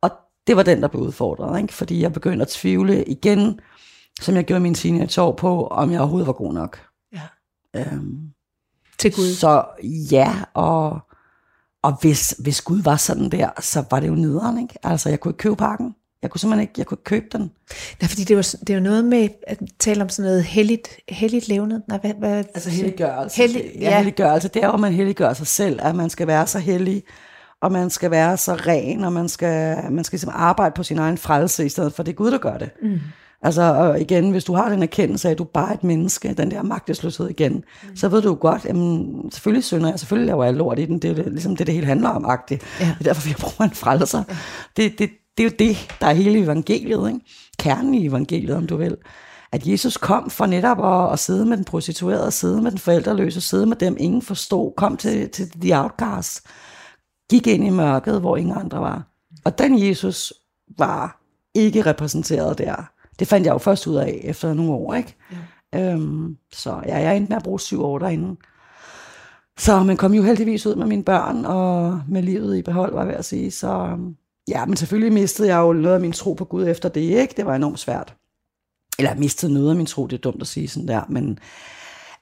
Og det var den, der blev udfordret, ikke? Fordi jeg begyndte at tvivle igen, som jeg gjorde min teenageår på, om jeg overhovedet var god nok. Ja. Øhm, Til Gud. så ja, og, og hvis, hvis Gud var sådan der, så var det jo nederen, ikke? Altså, jeg kunne ikke købe pakken. Jeg kunne simpelthen ikke, jeg kunne ikke købe den. Nej, fordi det var, det var noget med at tale om sådan noget helligt, helligt levnet. Nej, hvad, hvad, Altså helliggørelse. Hellig- ja, ja. helliggørelse. Det er jo, at man helliggør sig selv, at man skal være så hellig, og man skal være så ren, og man skal, man skal simpelthen arbejde på sin egen frelse, i stedet for det er Gud, der gør det. Mm. Altså, og igen, hvis du har den erkendelse af, at du bare er et menneske, den der magtesløshed igen, mm. så ved du jo godt, jamen, selvfølgelig synder jeg, selvfølgelig laver jeg lort i den, det er ligesom det, det hele handler om, agtigt. Ja. Det er derfor, vi bruger en frelser. Ja. Det, det, det er jo det, der er hele evangeliet, ikke? kernen i evangeliet, om du vil. At Jesus kom for netop at, at sidde med den prostituerede, sidde med den forældreløse, sidde med dem, ingen forstod, kom til, til the outcast, gik ind i mørket, hvor ingen andre var. Og den Jesus var ikke repræsenteret der. Det fandt jeg jo først ud af efter nogle år, ikke? Ja. Øhm, så ja, jeg endte med at bruge syv år derinde. Så man kom jo heldigvis ud med mine børn, og med livet i behold, var jeg ved at sige. Så øhm, ja, men selvfølgelig mistede jeg jo noget af min tro på Gud efter det, ikke? Det var enormt svært. Eller mistede noget af min tro, det er dumt at sige sådan der, men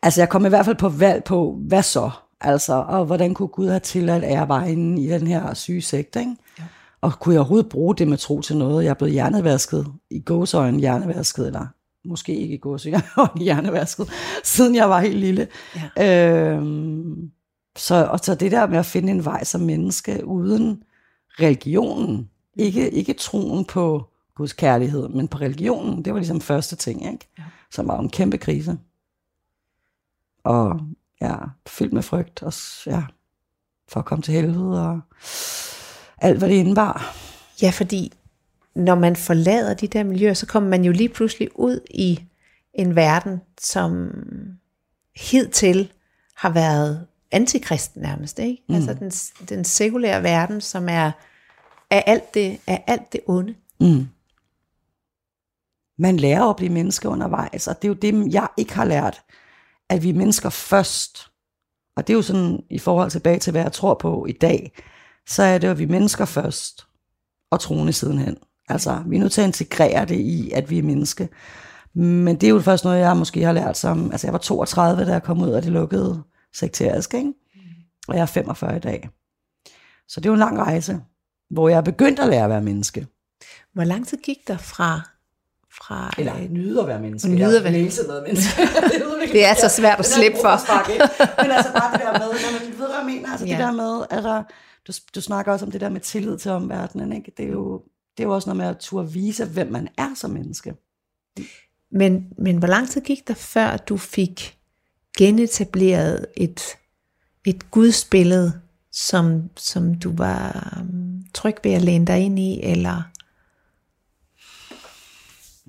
altså jeg kom i hvert fald på valg på, hvad så? Altså, og hvordan kunne Gud have tilladt, at jeg var inde i den her syge sekt, ikke? Ja. Og kunne jeg overhovedet bruge det med tro til noget? Jeg er blevet hjernevasket, i gåsøjne hjernevasket, eller måske ikke i gåsøjne, *laughs* hjernevasket, siden jeg var helt lille. Ja. Øhm, så, og så det der med at finde en vej som menneske uden religionen, ikke, ikke troen på Guds kærlighed, men på religionen, det var ligesom første ting, ikke? Ja. Som var en kæmpe krise. Og ja, fyldt med frygt, og ja, for at komme til helvede, og alt hvad det indebar. Ja, fordi når man forlader de der miljøer, så kommer man jo lige pludselig ud i en verden, som hidtil har været antikristen nærmest, ikke? Mm. Altså den, den sekulære verden, som er af alt det, af alt det onde. Mm. Man lærer at blive menneske undervejs, og det er jo det, jeg ikke har lært, at vi er mennesker først. Og det er jo sådan, i forhold tilbage til, hvad jeg tror på i dag, så er det jo, at vi er mennesker først, og troende sidenhen. Altså, vi er nødt til at integrere det i, at vi er menneske. Men det er jo først noget, jeg måske har lært som, altså jeg var 32, da jeg kom ud af det lukkede sekterisk, ikke? Og jeg er 45 i dag. Så det er jo en lang rejse, hvor jeg er begyndt at lære at være menneske. Hvor lang tid gik der fra, fra Eller øh, nyde at være menneske. Nyde at være- været menneske. det, *laughs* Det er *laughs* så forkert. svært at slippe for. Men altså bare det der med, når man ved, hvad jeg mener. Altså Ja. det der med, at der, du, du snakker også om det der med tillid til omverdenen. Ikke? Det, er jo, det er jo også noget med at turde vise, hvem man er som menneske. Men, men hvor lang tid gik der før du fik genetableret et, et gudsbillede, som, som du var um, tryg ved at læne dig ind i, eller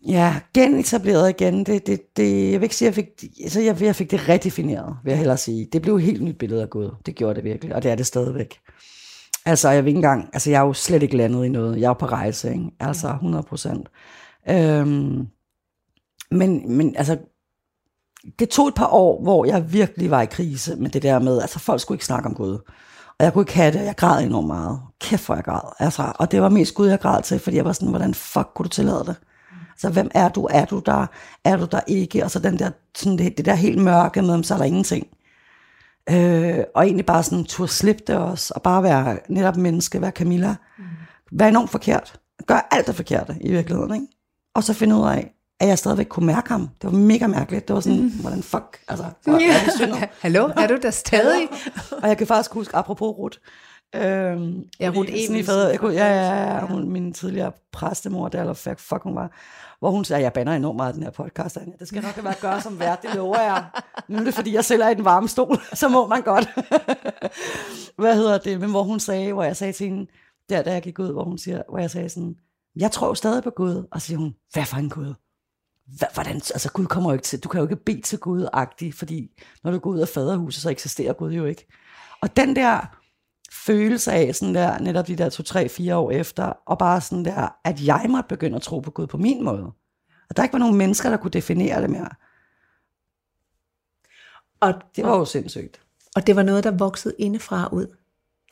Ja, genetableret igen. Det, det, det, jeg vil ikke sige, at jeg fik, altså jeg, jeg fik det redefineret, vil jeg hellere sige. Det blev et helt nyt billede af Gud. Det gjorde det virkelig, og det er det stadigvæk. Altså, jeg vil ikke engang, altså jeg er jo slet ikke landet i noget. Jeg er jo på rejse, ikke? Altså 100 procent. Øhm, men, men altså, det tog et par år, hvor jeg virkelig var i krise med det der med, altså folk skulle ikke snakke om Gud. Og jeg kunne ikke have det, og jeg græd enormt meget. Kæft, hvor jeg græd. Altså, og det var mest Gud, jeg græd til, fordi jeg var sådan, hvordan fuck kunne du tillade det? Så hvem er du? Er du der? Er du der ikke? Og så den der, sådan det, det der helt mørke med, så er der ingenting. Øh, og egentlig bare sådan turde slippe det også, og bare være netop menneske, være Camilla. Mm. Være enormt forkert. Gøre alt det forkerte i virkeligheden, ikke? Og så finde ud af, at jeg stadigvæk kunne mærke ham. Det var mega mærkeligt. Det var sådan, mm. hvordan fuck, altså. hvor er det. *laughs* Hallo, er du der stadig? og jeg kan faktisk huske, apropos Ruth, Øhm, Ja, i Emilsen fader- jeg kunne, ja, ja, ja, hun, min tidligere præstemor, der eller fuck, fuck hun var, hvor hun sagde, jeg bander enormt meget den her podcast, Anja. det skal nok være at gøre som vært, det lover jeg. Nu er det, fordi jeg selv er i den varme stol, *laughs* så må man godt. *laughs* Hvad hedder det? Men hvor hun sagde, hvor jeg sagde til hende, der da jeg gik ud, hvor hun siger, hvor jeg sagde sådan, jeg tror stadig på Gud, og så siger hun, hvad for en Gud? Hvordan, altså Gud kommer jo ikke til, du kan jo ikke bede til Gud agtigt, fordi når du går ud af faderhuset, så eksisterer Gud jo ikke. Og den der følelse af sådan der, netop de der to, tre, fire år efter, og bare sådan der, at jeg måtte begynde at tro på Gud på min måde. Og der ikke var nogen mennesker, der kunne definere det mere. Og, Det var jo sindssygt. og det var noget, der voksede indefra ud.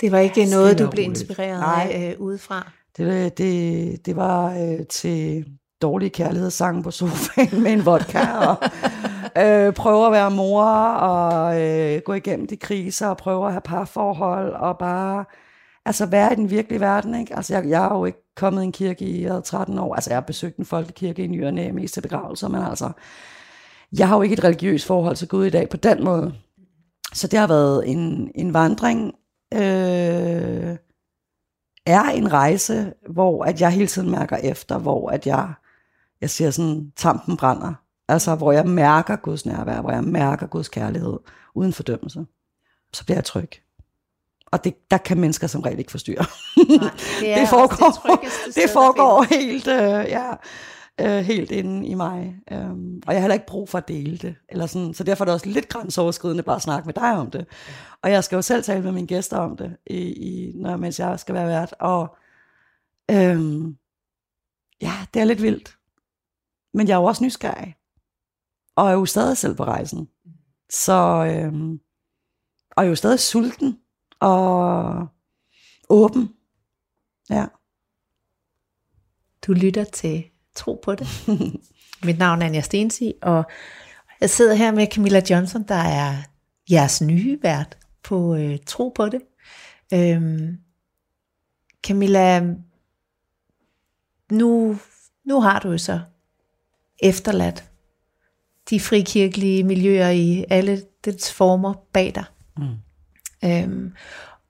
Det var ikke Ja, noget, du blev roligt. inspireret Nej. af øh, udefra. Det, det, det var øh, til dårlige kærlighedssange på sofaen med en vodka, og øh, prøve at være mor, og øh, gå igennem de kriser, og prøve at have parforhold, og bare altså være i den virkelige verden. Ikke? Altså, jeg, jeg er jo ikke kommet i en kirke i jeg 13 år. Altså, jeg har besøgt en folkekirke i ny og næ, mest til begravelser, men altså, jeg har jo ikke et religiøst forhold til Gud i dag på den måde. Så det har været en, en vandring, øh, er en rejse, hvor at jeg hele tiden mærker efter, hvor at jeg, jeg siger sådan, tampen brænder. Altså, hvor jeg mærker Guds nærvær, hvor jeg mærker Guds kærlighed, uden fordømmelse. Så bliver jeg tryg. Og det, der kan mennesker som regel ikke forstyrre. Nej, *laughs* det, er det foregår, *laughs* det, det foregår helt, øh, ja, øh, helt inde i mig. Um, og jeg har heller ikke brug for at dele det. Eller sådan, så derfor er det også lidt grænseoverskridende bare at snakke med dig om det. Og jeg skal jo selv tale med mine gæster om det, i, i, når, mens jeg skal være vært. Og øhm, ja, det er lidt vildt. Men jeg er jo også nysgerrig. Og er jo stadig selv på rejsen. Så, øhm, og er jo stadig sulten og åben. Ja. Du lytter til Tro på det. *laughs* Mit navn er Anja Stensi, og jeg sidder her med Camilla Johnson, der er jeres nye vært på øh, Tro på det. Øhm, Camilla, nu, nu har du jo så efterladt de frikirkelige miljøer i alle dets former bag dig. Mm. Øhm,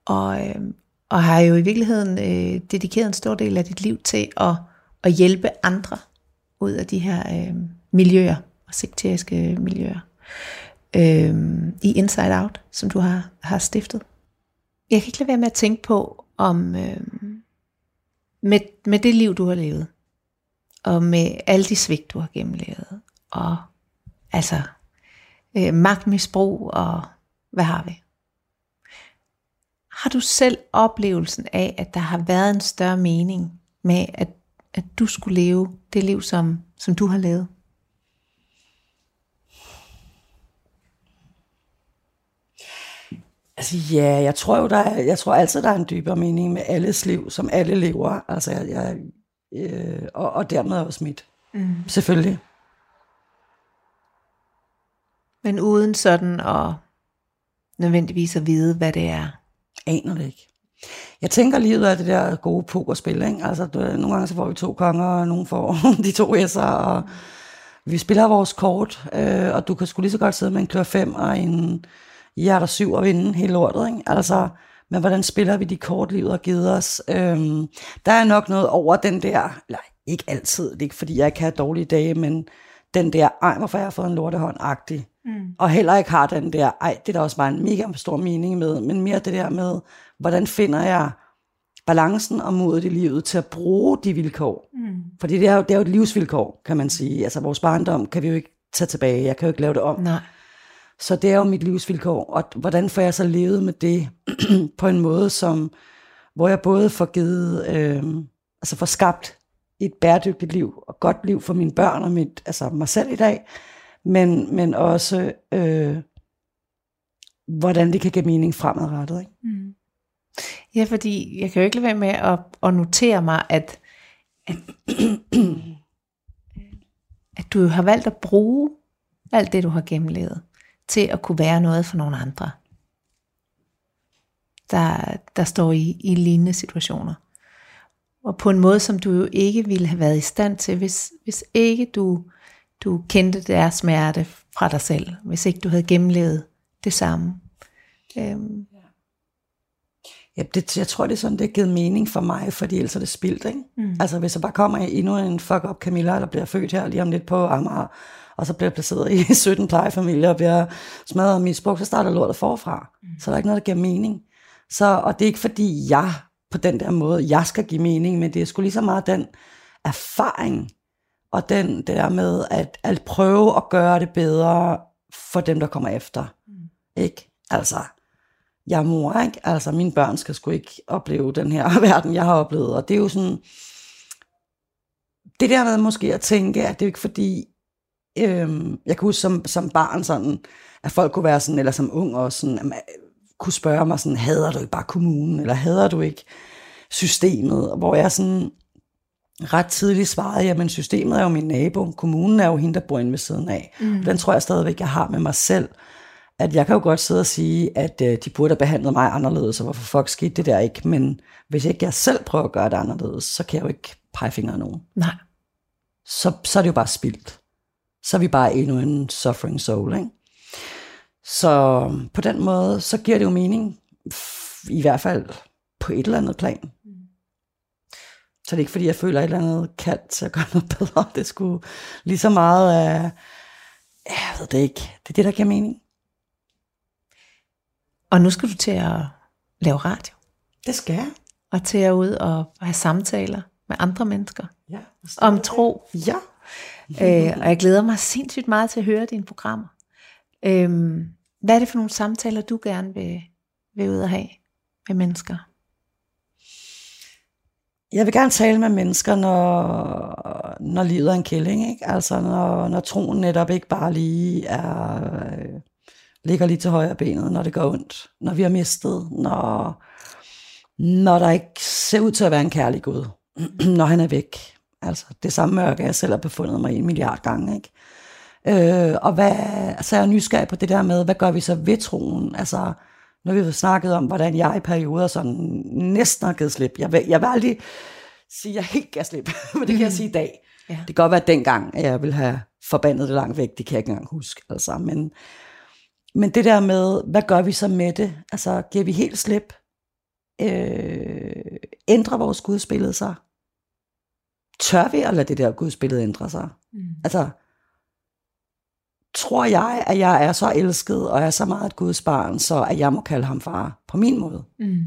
og, øhm, og har jo i virkeligheden øh, dedikeret en stor del af dit liv til at, at hjælpe andre ud af de her øh, miljøer, og sekteriske miljøer, øh, i Inside Out, som du har, har stiftet. Jeg kan ikke lade være med at tænke på, om øh, med, med det liv, du har levet, og med alle de svigt, du har gennemlevet, og altså øh, magtmisbrug, og hvad har vi? Har du selv oplevelsen af, at der har været en større mening med, at, at du skulle leve det liv, som, som du har levet? Altså ja, jeg tror jo, der er, jeg tror altid, der er en dybere mening med alles liv, som alle lever. Altså jeg, jeg øh, og, og dermed også mit. Mm. Selvfølgelig. Men uden sådan at nødvendigvis at vide, hvad det er. Aner det ikke. Jeg tænker, livet er det der gode pokerspil. Ikke? Altså, du, nogle gange så får vi to konger, og nogle får *laughs* de to s'er, og vi spiller vores kort, øh, og du kan sgu lige så godt sidde med en klør 5 og en hjerter 7 og vinde hele lortet. Ikke? Altså, men hvordan spiller vi de kort, livet har givet os? Øhm, der er nok noget over den der, eller ikke altid, det er ikke fordi jeg ikke har dårlige dage, men den der, ej, hvorfor jeg har fået en lortehånd-agtig. Mm. Og heller ikke har den der, ej, det er der også bare en mega stor mening med, men mere det der med, hvordan finder jeg balancen og modet i livet til at bruge de vilkår. Mm. Fordi det er, jo, det er jo et livsvilkår, kan man sige. Altså vores barndom kan vi jo ikke tage tilbage. Jeg kan jo ikke lave det om. Nej. Så det er jo mit livsvilkår. Og hvordan får jeg så levet med det *clears throat* på en måde, som, hvor jeg både får givet, øh, altså får skabt et bæredygtigt liv og godt liv for mine børn og mit, altså mig selv i dag, men, men også øh, hvordan det kan give mening fremadrettet. Ikke? Mm. Ja, fordi jeg kan jo ikke lade være med at, at notere mig, at, at, *clears throat* at du har valgt at bruge alt det, du har gennemlevet, til at kunne være noget for nogle andre, der, der står i, i lignende situationer. Og på en måde, som du jo ikke ville have været i stand til, hvis, hvis ikke du, du kendte deres smerte fra dig selv, hvis ikke du havde gennemlevet det samme. Øhm, Ja, det, jeg tror, det er sådan, det har givet mening for mig, fordi ellers er det spildt, ikke? Mm. Altså, hvis der bare kommer endnu en fuck-up Camilla, der bliver født her lige om lidt på Amager, og så bliver placeret i *laughs* 17 plejefamilier og bliver smadret og misbrugt, så starter lortet forfra. Mm. Så der er ikke noget, der giver mening. Så, og det er ikke fordi, jeg på den der måde, jeg skal give mening, men det er sgu lige så meget den erfaring, og den der med at, at prøve at gøre det bedre for dem, der kommer efter. Mm. Ikke? Altså, jeg er mor, ikke? Altså, mine børn skal sgu ikke opleve den her *laughs* verden, jeg har oplevet. Og det er jo sådan, det der med måske at tænke, at det er ikke fordi, øhm, jeg kan huske som, som barn sådan, at folk kunne være sådan, eller som ung også sådan, at man kunne spørge mig sådan, hader du ikke bare kommunen, eller hader du ikke systemet? Hvor jeg sådan ret tidligt svarede, jamen systemet er jo min nabo, kommunen er jo hende, der bor inde ved siden af. Mm. Den tror jeg stadigvæk, jeg har med mig selv at jeg kan jo godt sidde og sige, at øh, de burde have behandlet mig anderledes, og hvorfor fuck skete det der ikke, men hvis ikke jeg selv prøver at gøre det anderledes, så kan jeg jo ikke pege fingre af nogen. Nej. Så, så er det jo bare spildt. Så er vi bare endnu en suffering soul, ikke? Så på den måde, så giver det jo mening, i hvert fald på et eller andet plan. Så det er ikke fordi, jeg føler et eller andet kald til at gøre noget bedre. *laughs* Det skulle lige så meget af, jeg ved det ikke, det er det, der giver mening. Og nu skal du til at lave radio. Det skal jeg. Og til at ud og have samtaler med andre mennesker. Ja. Om tro. Ja øh, og jeg glæder mig sindssygt meget til at høre dine programmer. Øh, hvad er det for nogle samtaler, du gerne vil, vil ud og have med mennesker? Jeg vil gerne tale med mennesker, når, når livet er en kælling. Ikke? Altså når, når troen netop ikke bare lige er... Øh, ligger lige til højre benet, når det går ondt, når vi har mistet, når, når der ikke ser ud til at være en kærlig Gud, *clears throat* når han er væk. Altså det samme mørke, jeg selv har befundet mig i en milliard gange. Ikke? Øh, og hvad, så er jeg nysgerrig på det der med, hvad gør vi så ved troen? Altså, når vi har snakket om, hvordan jeg i perioder sådan næsten har givet slip. Jeg vil, jeg vil aldrig sige, at jeg helt gav slip, *laughs* men det kan jeg sige i dag. Ja. Det kan godt være, at dengang, at jeg vil have forbandet det langt væk, det kan jeg ikke engang huske. Altså, men, men det der med, hvad gør vi så med det? Altså, giver vi helt slip? Øh, ændrer vores gudsbillede sig? Tør vi at lade det der gudsbillede ændre sig? Mm. Altså, tror jeg, at jeg er så elsket, og er så meget et Guds barn, så at jeg må kalde ham far på min måde. Mm.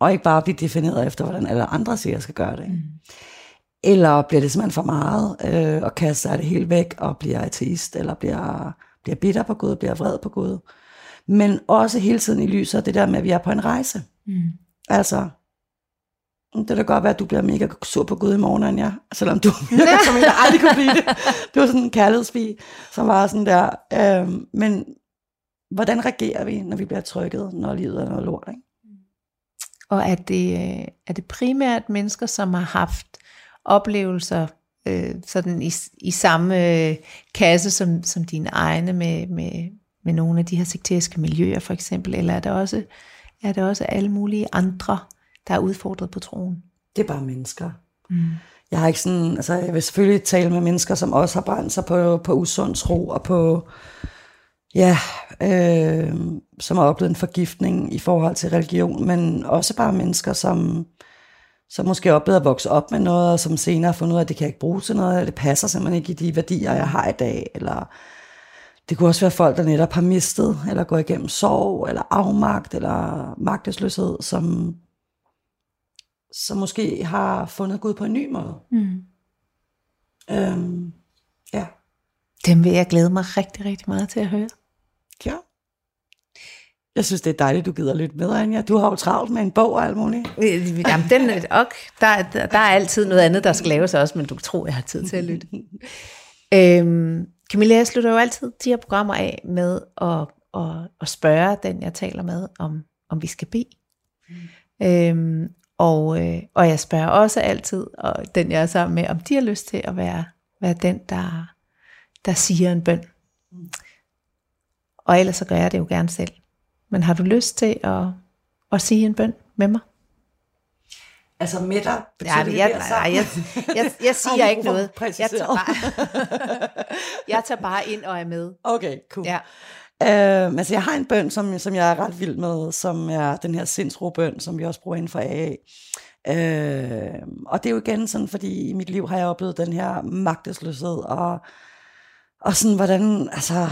Og ikke bare blive defineret efter, hvordan alle andre siger, jeg skal gøre det. Mm. Eller bliver det simpelthen for meget, øh, og kaster det helt væk, og bliver ateist, eller bliver bliver bitter på Gud, bliver vred på Gud. Men også hele tiden i lyset af det der med, at vi er på en rejse. Mm. Altså, det kan da godt være, at du bliver mega sur på Gud i morgen, ja. Selvom du virker som en, der aldrig kunne blive det. Du er sådan en kærlighedsbi, som var sådan der. Øhm, men hvordan reagerer vi, når vi bliver trykket, når livet er noget lort, ikke? Og er det, øh, er det primært mennesker, som har haft oplevelser øh, sådan i, i samme øh, kasse som, som dine egne med, med, med nogle af de her sekteriske miljøer for eksempel, eller er det også er det også alle mulige andre, der er udfordret på troen? Det er bare mennesker. Mm. Jeg har ikke sådan, altså jeg vil selvfølgelig tale med mennesker, som også har brændt sig på, på usund tro og på, ja, øh, som har oplevet en forgiftning i forhold til religion, men også bare mennesker, som, som måske oplevet at vokse op med noget, og som senere har fundet ud af, at det kan jeg ikke bruge til noget, eller det passer simpelthen ikke i de værdier, jeg har i dag, eller det kunne også være folk, der netop har mistet, eller går igennem sorg, eller afmagt, eller magtesløshed, som, som måske har fundet Gud på en ny måde. Mm. Øhm, ja. Dem vil jeg glæde mig rigtig, rigtig meget til at høre. Ja. Jeg synes, det er dejligt, du gider lidt med, Anja. Du har jo travlt med en bog og alt muligt. Jamen, den, ok, der, der, der er altid noget andet, der skal laves også, men du tror, jeg har tid til at lytte. *laughs* øhm, Camilla, jeg slutter jo altid de her programmer af med at, at, at spørge den, jeg taler med, om, om vi skal bede. Mm. Øhm, og, øh, og jeg spørger også altid, og den jeg er sammen med, om de har lyst til at være, være den, der, der siger en bøn. Og ellers så gør jeg det jo gerne selv. Men har du lyst til at, at sige en bøn med mig? Altså med dig? Ja, jeg, jeg, jeg, jeg, jeg, jeg siger ikke noget. Jeg tager, bare, *laughs* *laughs* jeg tager bare ind og er med. Okay, cool. Ja. Uh, altså jeg har en bøn, som, som jeg er ret vild med, som er den her sindsro-bøn, som vi også bruger inden for AA. Uh, øh, og det er jo igen sådan, fordi i mit liv har jeg oplevet den her magtesløshed, og, og sådan hvordan, altså,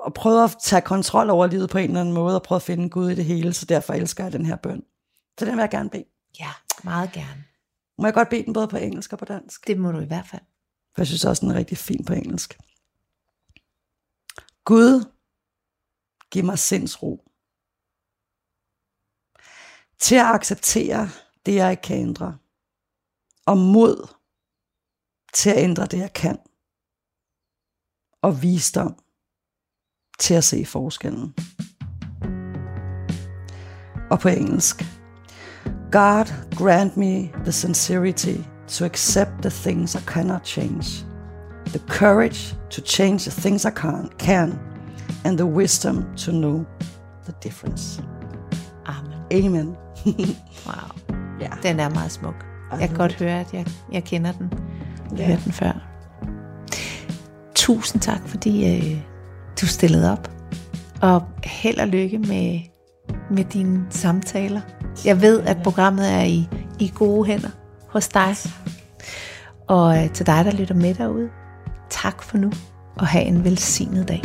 og prøve at tage kontrol over livet på en eller anden måde, og prøve at finde Gud i det hele, så derfor elsker jeg den her bøn. Så den vil jeg gerne bede. Ja, meget gerne. Må jeg godt bede den både på engelsk og på dansk? Det må du i hvert fald. For jeg synes også, den er rigtig fin på engelsk. Gud, giv mig sindsro. Til at acceptere det, jeg ikke kan ændre. Og mod til at ændre det, jeg kan. Og visdom til at se forskellen. Og på engelsk. God grant me the sincerity to accept the things I cannot change, the courage to change the things I can, can and the wisdom to know the difference. Amen. Amen. *laughs* wow. Ja. Den er meget smuk. Jeg kan godt høre, at jeg, jeg kender den. Jeg har hørt den før. Tusind tak, fordi øh, du stillede op. Og held og lykke med, med dine samtaler. Jeg ved, at programmet er i, i gode hænder hos dig. Og øh, til dig, der lytter med derude, tak for nu, og have en velsignet dag.